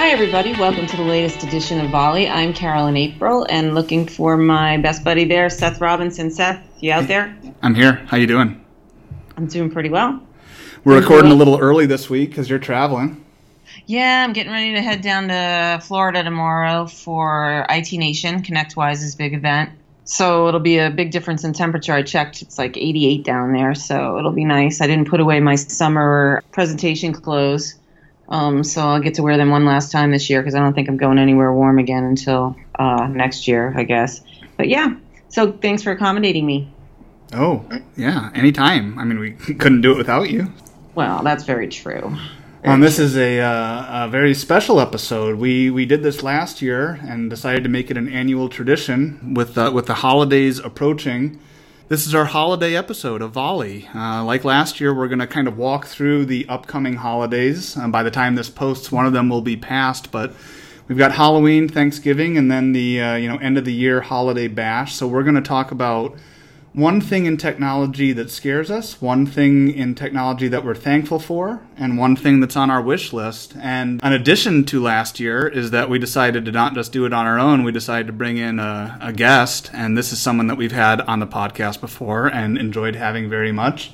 Hi, everybody. Welcome to the latest edition of Volley. I'm Carolyn April and looking for my best buddy there, Seth Robinson. Seth, you out there? I'm here. How you doing? I'm doing pretty well. We're recording a little early this week because you're traveling. Yeah, I'm getting ready to head down to Florida tomorrow for IT Nation, ConnectWise's big event. So it'll be a big difference in temperature. I checked, it's like 88 down there, so it'll be nice. I didn't put away my summer presentation clothes um, so I'll get to wear them one last time this year because I don't think I'm going anywhere warm again until uh, next year, I guess. But yeah, so thanks for accommodating me. Oh, yeah, anytime. I mean, we couldn't do it without you. Well, that's very true. Um, this is a, uh, a very special episode. We we did this last year and decided to make it an annual tradition with uh, with the holidays approaching. This is our holiday episode of Volley. Uh, like last year, we're going to kind of walk through the upcoming holidays. Uh, by the time this posts, one of them will be past, but we've got Halloween, Thanksgiving, and then the uh, you know end of the year holiday bash. So we're going to talk about one thing in technology that scares us, one thing in technology that we're thankful for, and one thing that's on our wish list. And an addition to last year is that we decided to not just do it on our own, we decided to bring in a, a guest. And this is someone that we've had on the podcast before and enjoyed having very much.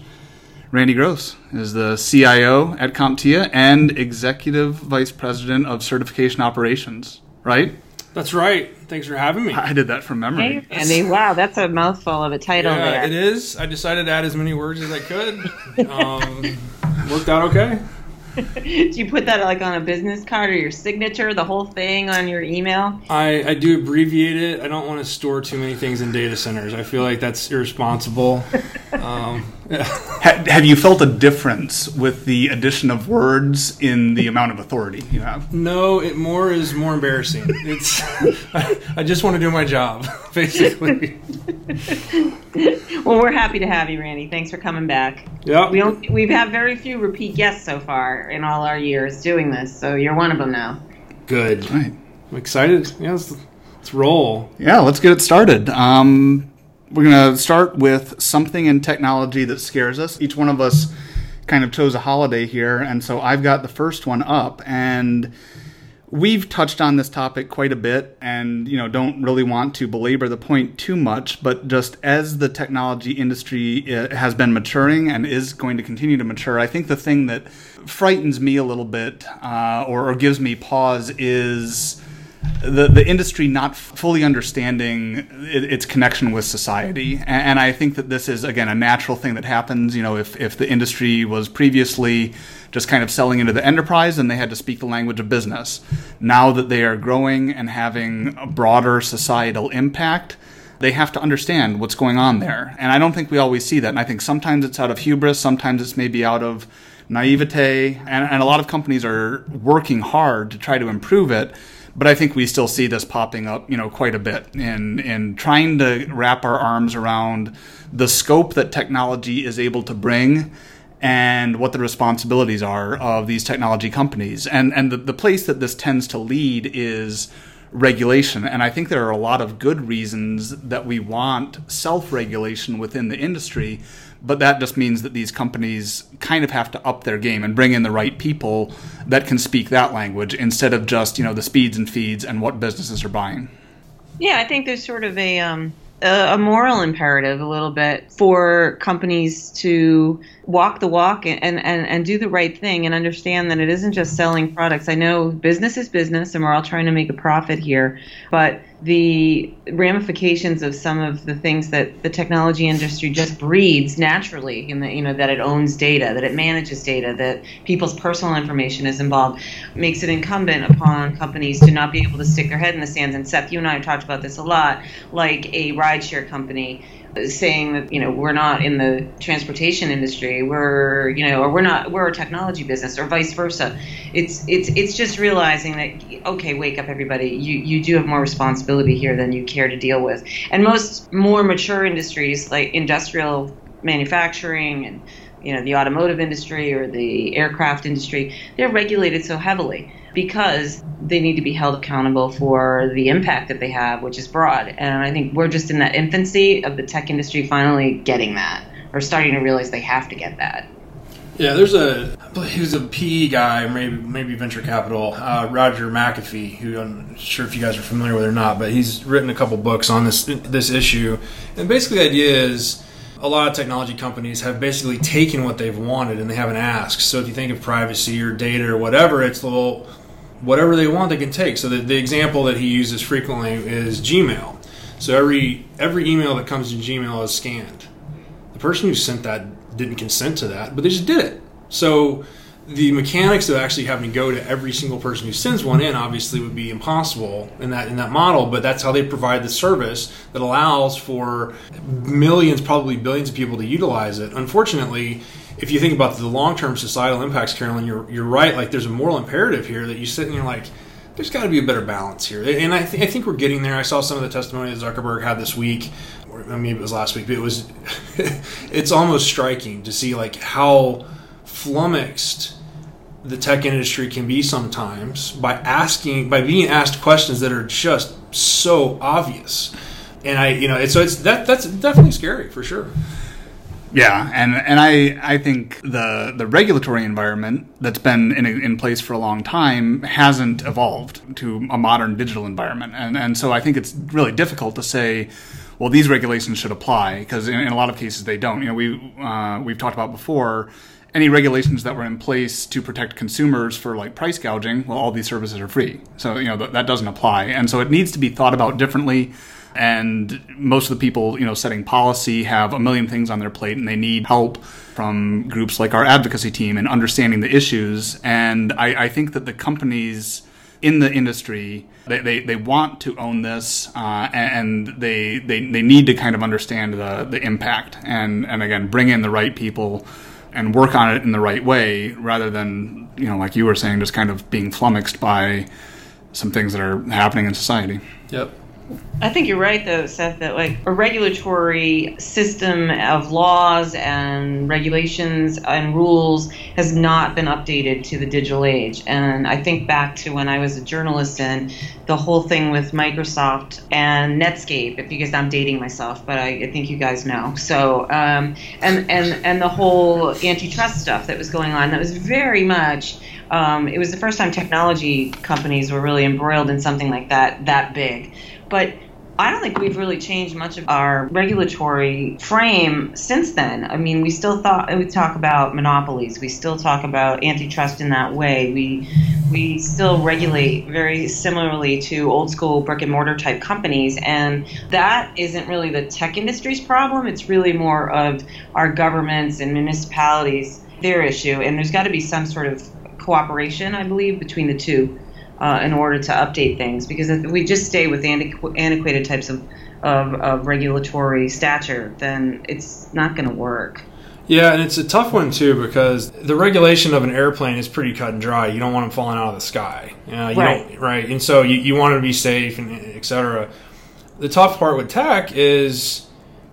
Randy Gross is the CIO at CompTIA and Executive Vice President of Certification Operations, right? That's right. Thanks for having me. I did that from memory. Hey, Andy, wow, that's a mouthful of a title yeah, there. it is. I decided to add as many words as I could. Um, worked out okay. Do you put that like on a business card or your signature, the whole thing on your email? I, I do abbreviate it. I don't want to store too many things in data centers. I feel like that's irresponsible. Um, yeah. Have you felt a difference with the addition of words in the amount of authority you have? No, it more is more embarrassing. It's I, I just want to do my job, basically. well, we're happy to have you, Randy. Thanks for coming back. Yeah, we don't, we've had very few repeat guests so far in all our years doing this, so you're one of them now. Good. Right. I'm excited. Yeah, let's, let's roll. Yeah, let's get it started. Um, we're going to start with something in technology that scares us. Each one of us kind of chose a holiday here, and so I've got the first one up and we've touched on this topic quite a bit and you know don't really want to belabor the point too much but just as the technology industry uh, has been maturing and is going to continue to mature i think the thing that frightens me a little bit uh, or, or gives me pause is the the industry not fully understanding it, its connection with society, and, and, I think that this is again a natural thing that happens. You know, if if the industry was previously just kind of selling into the enterprise, and they had to speak the language of business. Now that they are growing and having a broader societal impact, they have to understand what's going on there. And I don't think we always see that. And I think sometimes it's out of hubris, sometimes it's maybe out of naivete, and, and a lot of companies are working hard to try to improve it but I think we still see this popping up, you know, quite a bit in in trying to wrap our arms around the scope that technology is able to bring and what the responsibilities are of these technology companies. And and the, the place that this tends to lead is regulation. And I think there are a lot of good reasons that we want self regulation within the industry but that just means that these companies kind of have to up their game and bring in the right people that can speak that language instead of just you know the speeds and feeds and what businesses are buying. Yeah, I think there's sort of a um, a moral imperative a little bit for companies to walk the walk and, and, and do the right thing and understand that it isn't just selling products. I know business is business and we're all trying to make a profit here, but the ramifications of some of the things that the technology industry just breeds naturally in the you know that it owns data that it manages data that people's personal information is involved makes it incumbent upon companies to not be able to stick their head in the sands. And Seth you and I have talked about this a lot like a rideshare company saying that you know we're not in the transportation industry we're you know or we're not we're a technology business or vice versa. It's it's it's just realizing that okay wake up everybody. You you do have more responsibility here than you care to deal with. And most more mature industries like industrial manufacturing and you know the automotive industry or the aircraft industry they're regulated so heavily because they need to be held accountable for the impact that they have, which is broad. And I think we're just in that infancy of the tech industry finally getting that or starting to realize they have to get that. Yeah, there's a he was a PE guy, maybe maybe venture capital, uh, Roger McNamee, who I'm sure if you guys are familiar with or not, but he's written a couple books on this this issue. And basically, the idea is a lot of technology companies have basically taken what they've wanted and they haven't asked. So if you think of privacy or data or whatever, it's little whatever they want they can take. So the, the example that he uses frequently is Gmail. So every every email that comes in Gmail is scanned. The person who sent that didn't consent to that, but they just did it. So the mechanics of actually having to go to every single person who sends one in obviously would be impossible in that in that model but that's how they provide the service that allows for millions probably billions of people to utilize it unfortunately if you think about the long-term societal impacts carolyn you're, you're right. Like there's a moral imperative here that you sit and you're like there's got to be a better balance here. And I, th- I think we're getting there. I saw some of the testimony that zuckerberg had this week or maybe it was last week but it was it's almost striking to see like how flummoxed the tech industry can be sometimes by asking by being asked questions that are just so obvious. And i you know so it's that that's definitely scary for sure yeah, and and I I think the the regulatory environment that's been in in place for a long time hasn't evolved to a modern digital environment, and and so I think it's really difficult to say, well, these regulations should apply because in, in, a lot of cases they don't. You know, we uh, we've talked about before any regulations that were in place to protect consumers for like price gouging, well, all these services are free. So, you know, th- that doesn't apply. And so it needs to be thought about differently. And most of the people, you know, setting policy have a million things on their plate and they need help from groups like our advocacy team in understanding the issues. And I, I think that the companies in the industry, they, they, they want to own this uh, and they, they, they need to kind of understand the, the impact and, and again, bring in the right people and work on it in the right way rather than you know like you were saying just kind of being flummoxed by some things that are happening in society yep I think you're right, though, Seth, that like a regulatory system of laws and regulations and rules has not been updated to the digital age. And I think back to when I was a journalist and the whole thing with Microsoft and Netscape. If I'm dating myself, but I, I think you guys know. So, um, and and and the whole antitrust stuff that was going on, that was very much. Um, it was the first time technology companies were really embroiled in something like that that big. But I don't think we've really changed much of our regulatory frame since then. I mean, we still thought we talk about monopolies. We still talk about antitrust in that way. We we still regulate very similarly to old school brick and mortar type companies, and that isn't really the tech industry's problem. It's really more of our governments and municipalities their issue. And there's got to be some sort of cooperation, I believe, between the two uh, in order to update things. Because if we just stay with antiqu- antiquated types of, of, of regulatory stature, then it's not going to work. Yeah, and it's a tough one too because the regulation of an airplane is pretty cut and dry. You don't want them falling out of the sky, uh, you right? right, and so you, you want to be safe and etc. The tough part with tech is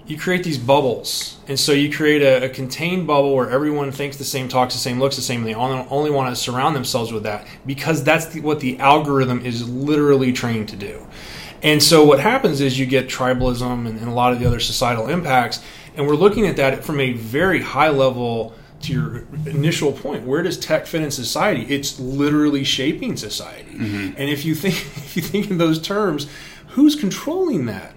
you create these bubbles, and so you create a, a, contained bubble where everyone thinks the same, talks the same, looks the same, and they only, only want to surround themselves with that because that's the, what the algorithm is literally trained to do. And so what happens is you get tribalism and, and a lot of the other societal impacts, and we're looking at that from a very high level to your initial point. Where does tech fit in society? It's literally shaping society. Mm-hmm. and if you think if you think in those terms who's controlling that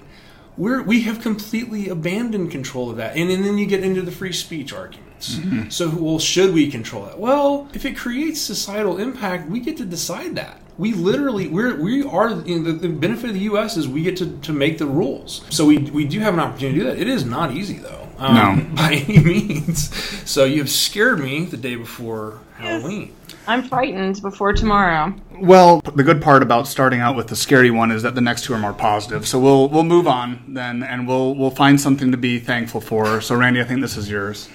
we're, we have completely abandoned control of that. And, and then you get into the free speech arguments. Mm-hmm. So, well, should we control that? Well, if it creates societal impact, we get to decide that. We literally, we're, we are, you know, the, the, benefit of the U.S. is we get to, to make the rules. So we, we do have an opportunity to do that. It is not easy, though. Um, no. By any means. So you have scared me the day before yes. Halloween. I'm frightened before tomorrow. Well, the good part about starting out with the scary one is that the next two are more positive. So we'll we'll move on then, and we'll we'll find something to be thankful for. So Randy, I think this is yours.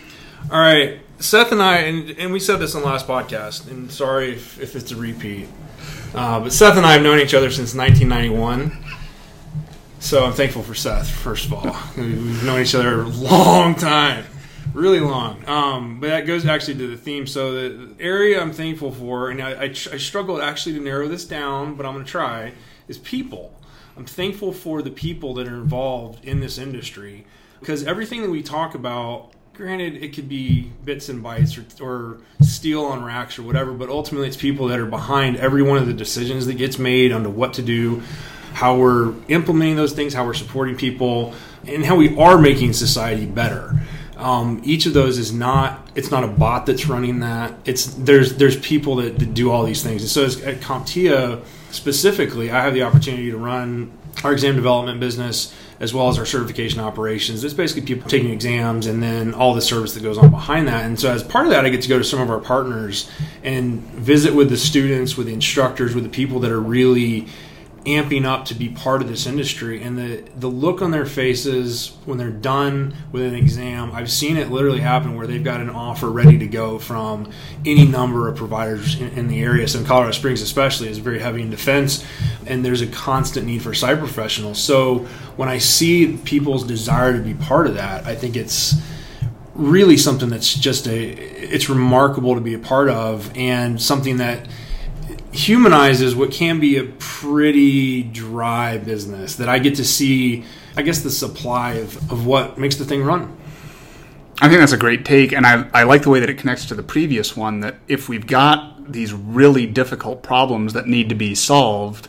All right, Seth and I, and, and we said this in the last podcast, and sorry if, if it's a repeat, uh, but Seth and I have known each other since 1991. So I'm thankful for Seth, first of all. We've known each other a long time really long. Um, but that goes actually to the theme. So the area I'm thankful for, and I, I, I struggle actually to narrow this down, but I'm going to try, is people. I'm thankful for the people that are involved in this industry because everything that we talk about granted it could be bits and bytes or, or steel on racks or whatever but ultimately it's people that are behind every one of the decisions that gets made onto what to do how we're implementing those things how we're supporting people and how we are making society better um, each of those is not it's not a bot that's running that it's there's there's people that, that do all these things and so at comptia specifically i have the opportunity to run our exam development business as well as our certification operations. It's basically people taking exams and then all the service that goes on behind that. And so, as part of that, I get to go to some of our partners and visit with the students, with the instructors, with the people that are really amping up to be part of this industry and the the look on their faces when they're done with an exam I've seen it literally happen where they've got an offer ready to go from any number of providers in, in the area. So in Colorado Springs especially is very heavy in defense and there's a constant need for cyber professionals. So when I see people's desire to be part of that I think it's really something that's just a it's remarkable to be a part of and something that humanizes what can be a pretty dry business that I get to see, I guess, the supply of, of what makes the thing run. I think that's a great take, and I, I like the way that it connects to the previous one that if we've got these really difficult problems that need to be solved,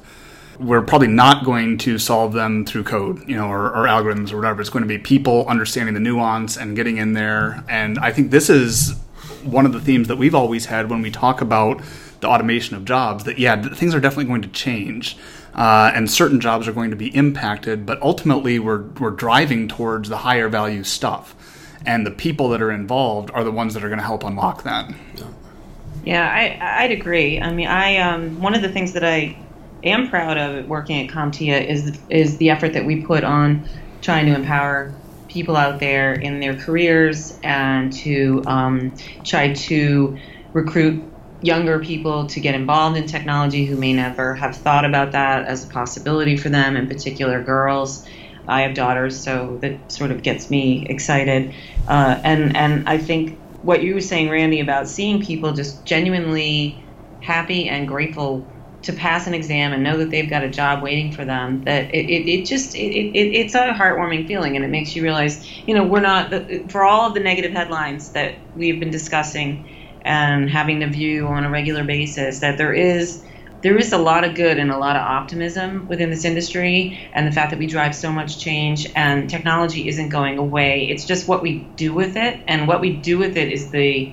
we're probably not going to solve them through code, you know, or, or, algorithms or whatever. It's going to be people understanding the nuance and getting in there. And I think this is one of the themes that we've always had when we talk about the automation of jobs that yeah things are definitely going to change. Uh, and certain jobs are going to be impacted but ultimately we're, we're driving towards the higher value stuff. And the people that are involved are the ones that are going to help unlock that. Yeah I, i'd agree. I mean i um, one of the things that i am proud of working at comptia is is the effort that we put on trying to empower people out there in their careers and to um, try to recruit younger people to get involved in technology who may never have thought about that as a possibility for them, in particular girls. I have daughters, so that sort of gets me excited. Uh, and and I think what you were saying, Randy, about seeing people just genuinely happy and grateful to pass an exam and know that they've got a job waiting for them that it, it, it just it, it, it's a heartwarming feeling and it makes you realize you know we're not for all of the negative headlines that we've been discussing and having to view on a regular basis that there is there is a lot of good and a lot of optimism within this industry and the fact that we drive so much change and technology isn't going away. It's just what we do with it and what we do with it is the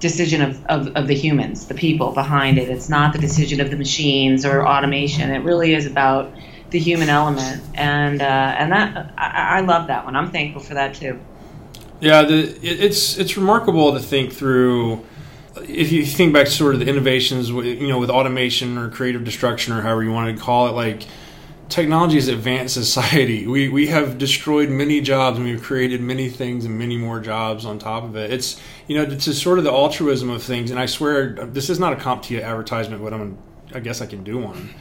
decision of, of, of the humans the people behind it. It's not the decision of the machines or automation. It really is about the human element and uh, and that I, I love that one. I'm thankful for that too. Yeah the, it, it's it's remarkable to think through if you think back to sort of the innovations, you know, with automation or creative destruction or however you want to call it, like technology has advanced society. We we have destroyed many jobs and we've created many things and many more jobs on top of it. It's you know, to sort of the altruism of things. And I swear, this is not a CompTIA advertisement, but I'm I guess I can do one.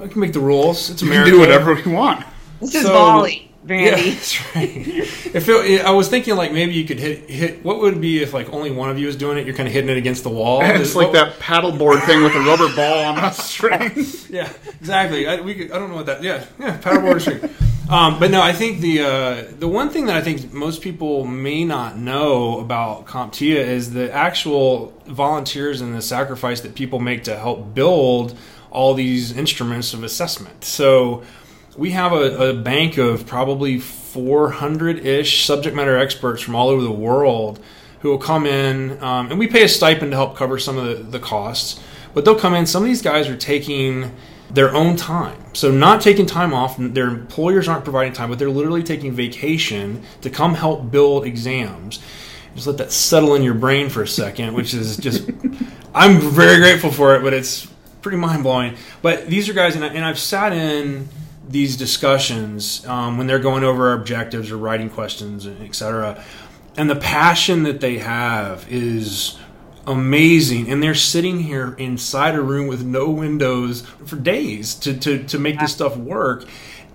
I can make the rules. It's America. We can do whatever we want. This is so, Volley. Randy. Yeah, that's right. if it, I was thinking like maybe you could hit hit. What would it be if like only one of you is doing it? You're kind of hitting it against the wall. it's like that paddleboard thing with a rubber ball on a string. yeah, exactly. I, we could, I don't know what that. Yeah, yeah, paddleboard string. Um, but no, I think the uh, the one thing that I think most people may not know about CompTIA is the actual volunteers and the sacrifice that people make to help build all these instruments of assessment. So we have a, a bank of probably 400 ish subject matter experts from all over the world who will come in, um, and we pay a stipend to help cover some of the, the costs. But they'll come in. Some of these guys are taking their own time. So, not taking time off, their employers aren't providing time, but they're literally taking vacation to come help build exams. Just let that settle in your brain for a second, which is just, I'm very grateful for it, but it's pretty mind blowing. But these are guys, and, I, and I've sat in these discussions um, when they're going over objectives or writing questions, etc. And the passion that they have is amazing. And they're sitting here inside a room with no windows for days to, to, to make this stuff work.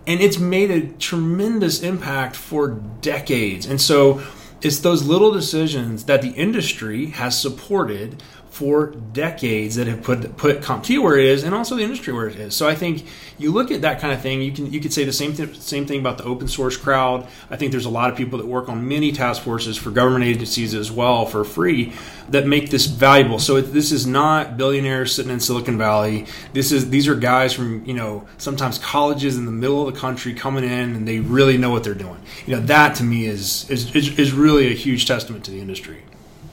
And it's made a tremendous impact for decades. And so it's those little decisions that the industry has supported for decades that have put put CompTIA where it is, and also the industry where it is. So I think you look at that kind of thing. You can you could say the same th- same thing about the open source crowd. I think there's a lot of people that work on many task forces for government agencies as well for free that make this valuable. So it, this is not billionaires sitting in Silicon Valley. This is these are guys from you know sometimes colleges in the middle of the country coming in and they really know what they're doing. You know that to me is is, is, is really a huge testament to the industry.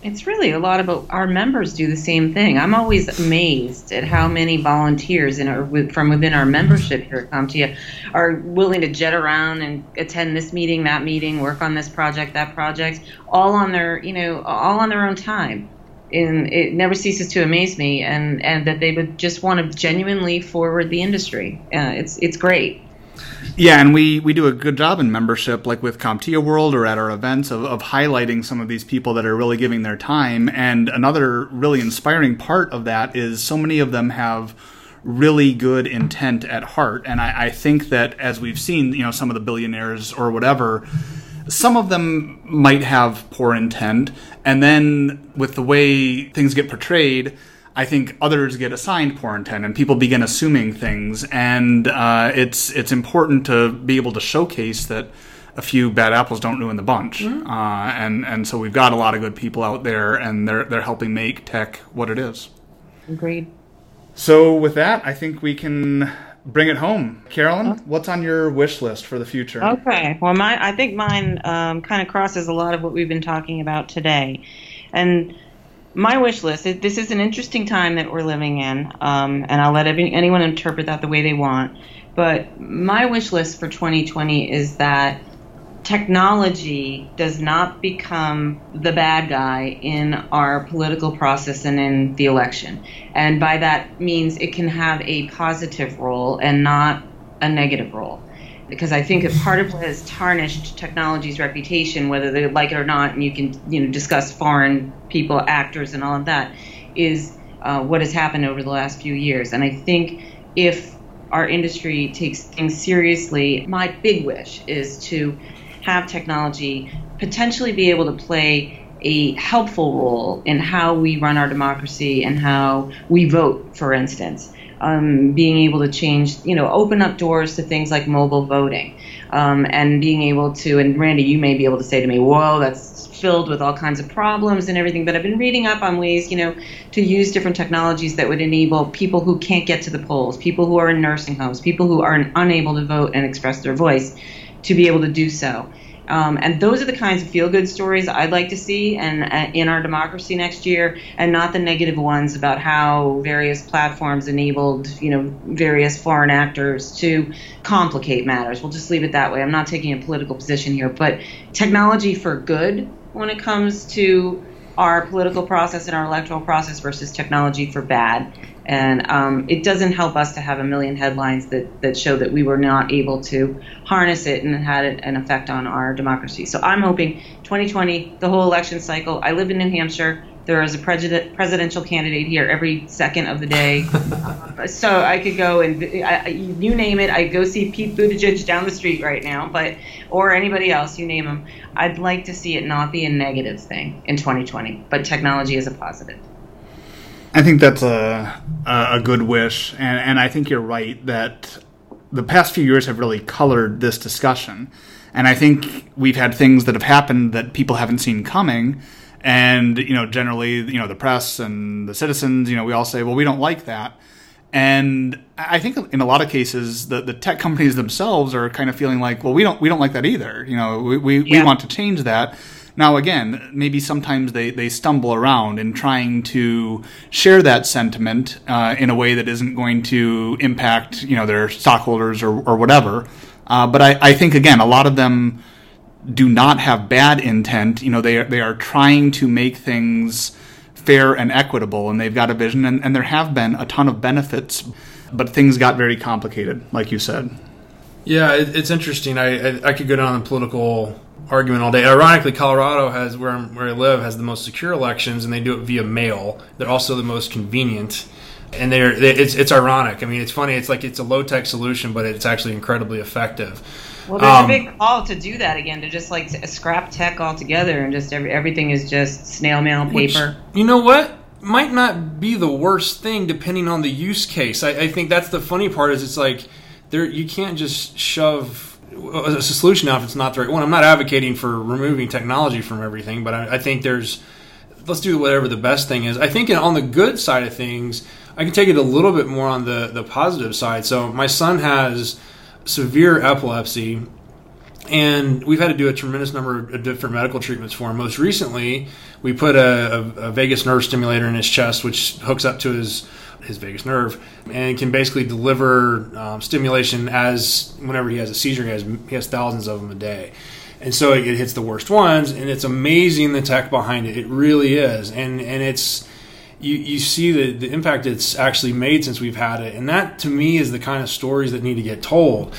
It's really a lot about our members do the same thing. I'm always amazed at how many volunteers in our, from within our membership here at CompTIA are willing to jet around and attend this meeting, that meeting, work on this project, that project, all on their, you know, all on their own time. And it never ceases to amaze me, and, and that they would just want to genuinely forward the industry. Uh, it's it's great. Yeah, and we, we do a good job in membership, like with CompTIA World or at our events, of, of highlighting some of these people that are really giving their time. And another really inspiring part of that is so many of them have really good intent at heart. And I, I think that as we've seen, you know, some of the billionaires or whatever, some of them might have poor intent. And then with the way things get portrayed, I think others get assigned poor intent and people begin assuming things. And uh, it's it's important to be able to showcase that a few bad apples don't ruin the bunch. Mm-hmm. Uh, and and so we've got a lot of good people out there, and they're they're helping make tech what it is. Agreed. So with that, I think we can bring it home. Carolyn, what's on your wish list for the future? Okay. Well, my I think mine um, kind of crosses a lot of what we've been talking about today, and my wish list. This is an interesting time that we're living in, um, and I'll let every, anyone interpret that the way they want. But my wish list for 2020 is that technology does not become the bad guy in our political process and in the election. And by that means it can have a positive role and not a negative role because I think that part of what has tarnished technology's reputation, whether they like it or not, and you can you know discuss foreign people, actors, and all of that, is uh, what has happened over the last few years. And I think if our industry takes things seriously, my big wish is to have technology potentially be able to play a helpful role in how we run our democracy and how we vote, for instance um, being able to change, you know, open up doors to things like mobile voting, um, and being able to. And Randy, you may be able to say to me, "Whoa, that's filled with all kinds of problems and everything." But I've been reading up on ways, you know, to use different technologies that would enable people who can't get to the polls, people who are in nursing homes, people who are unable to vote and express their voice, to be able to do so. Um, and those are the kinds of feel good stories I'd like to see and uh, in our democracy next year, and not the negative ones about how various platforms enabled, you know, various foreign actors to complicate matters. We'll just leave it that way. I'm not taking a political position here, but technology for good when it comes to our political process and our electoral process versus technology for bad. And um, it doesn't help us to have a million headlines that, that show that we were not able to harness it and it had an effect on our democracy. So I'm hoping 2020, the whole election cycle. I live in New Hampshire. There is a presidential candidate here every second of the day. so I could go and I, you name it. I go see Pete Buttigieg down the street right now, but or anybody else, you name them. I'd like to see it not be a negative thing in 2020, but technology is a positive. I think that's a a good wish, and and I think you're right that the past few years have really colored this discussion, and I think we've had things that have happened that people haven't seen coming and you know generally you know the press and the citizens you know we all say well we don't like that. And i think in a lot of cases the, the tech companies themselves are kind of feeling like well we don't we don't like that either. You know we, we, yeah. we want to change that now again maybe sometimes they, they stumble around in trying to share that sentiment uh, in a way that isn't going to impact you know their stockholders or, or whatever uh, but I, I think again a lot of them do not have bad intent. You know, they are, they are trying to make things fair and equitable, and they've got a vision, and, and there have been a ton of benefits, but things got very complicated, like you said. Yeah, it, it's interesting. I, I, I could go down the political argument all day. Ironically, Colorado has where I'm, where I live has the most secure elections, and they do it via mail. They're also the most convenient, and they're they, it's it's ironic. I mean, it's funny. It's like it's a low tech solution, but it's actually incredibly effective. Well, there's um, a big call to do that again, to just like scrap tech altogether, and just every, everything is just snail mail paper. Which, you know what? might not be the worst thing depending on the use case. I, I think that's the funny part is it's like there you can't just shove a solution out if it's not the right one. I'm not advocating for removing technology from everything, but I, I think there's let's do whatever the best thing is. I think on the good side of things, I can take it a little bit more on the the positive side. So my son has severe epilepsy and we've had to do a tremendous number of different medical treatments for him. Most recently, we put a, a, a, vagus nerve stimulator in his chest, which hooks up to his his vagus nerve and can basically deliver um, stimulation as whenever he has a seizure. He has he has thousands of them a day, and so it, it hits the worst ones. And it's amazing the tech behind it. It really is, and and it's. You, you see the, the impact it's actually made since we've had it. And that to me is the kind of stories that need to get told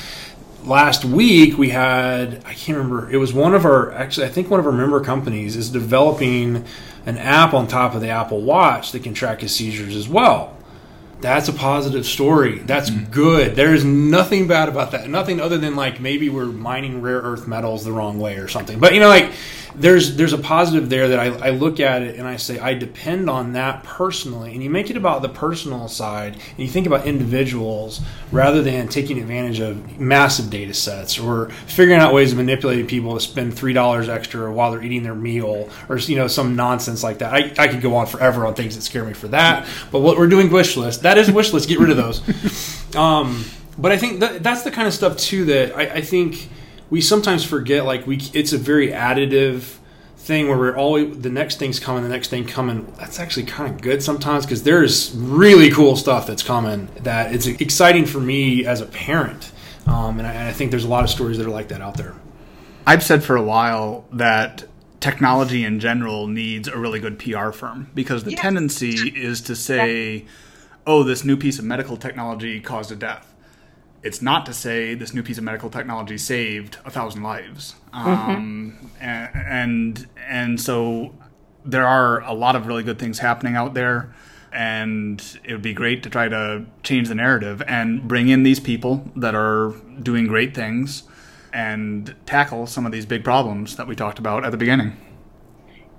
last week we had I can't remember it was one of our actually I think one of our member companies is developing an app on top of the Apple Watch that can track his seizures as well. That's a positive story. That's mm-hmm. good. There is nothing bad about that. Nothing other than like maybe we're mining rare earth metals the wrong way or something. But you know like there's there's a positive there that I, I, look at it and I say I depend on that personally. And you make it about the personal side and you think about individuals rather than taking advantage of massive data sets or figuring out ways of manipulating people to spend three dollars extra while they're eating their meal or you know some nonsense like that. I, I could go on forever on things that scare me for that. But what we're doing wish list that is wish list. Get rid of those. Um, but I think that, that's the kind of stuff too that I, I think we sometimes forget like we it's a very additive thing where we're always the next thing's coming, the next thing coming. That's actually kind of good sometimes because there's really cool stuff that's coming that it's exciting for me as a parent, um, and, I, and I think there's a lot of stories that are like that out there. I've said for a while that technology in general needs a really good PR firm because the yeah. tendency is to say, "Oh, this new piece of medical technology caused a death." It's not to say this new piece of medical technology saved a thousand lives. Um, mm-hmm. and, and and so there are a lot of really good things happening out there, and it would be great to try to change the narrative and bring in these people that are doing great things and tackle some of these big problems that we talked about at the beginning.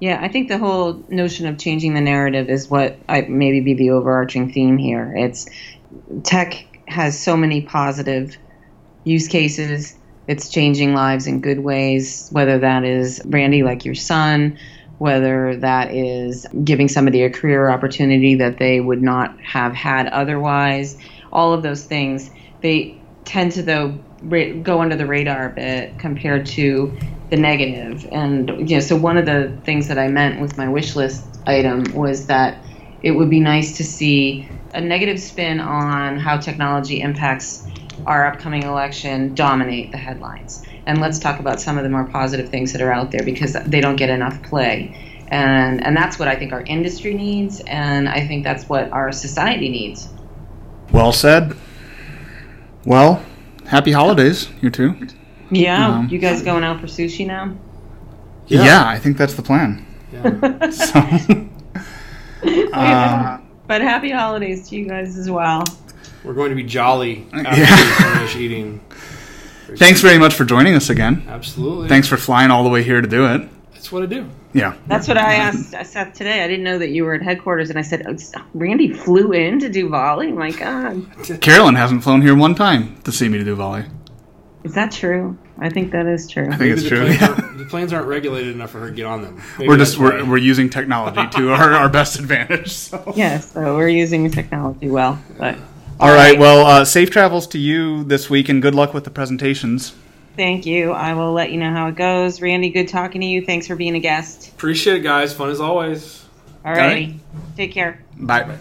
Yeah, I think the whole notion of changing the narrative is what I maybe be the overarching theme here. It's tech has so many positive use cases. It's changing lives in good ways, whether that is Randy, like your son, whether that is giving somebody a career opportunity that they would not have had otherwise. All of those things, they tend to, though, go under the radar a bit compared to the negative. And, you know, so one of the things that I meant with my wish list item was that it would be nice to see a negative spin on how technology impacts our upcoming election dominate the headlines. And let's talk about some of the more positive things that are out there because they don't get enough play. And, and that's what I think our industry needs, and I think that's what our society needs. Well said. Well, happy holidays, you two. Yeah, um, you guys going out for sushi now? Yeah, yeah I think that's the plan. Yeah. so, uh, but happy holidays to you guys as well. We're going to be jolly after yeah. we finish eating. Thanks very much for joining us again. Absolutely. Thanks for flying all the way here to do it. That's what I do. Yeah. That's what I asked. I said today. I didn't know that you were at headquarters, and I said, oh, "Randy flew in to do volley." My God. Carolyn hasn't flown here one time to see me to do volley. Is that true? I think that is true. I think Maybe it's true. Planes yeah. the planes aren't regulated enough for her to get on them. Maybe we're just we're, we're using technology to our, our best advantage. So. Yes, so we're using technology well. But all right, well, uh, safe travels to you this week, and good luck with the presentations. Thank you. I will let you know how it goes. Randy, good talking to you. Thanks for being a guest. Appreciate it, guys. Fun as always. All righty. Take care. Bye. Bye.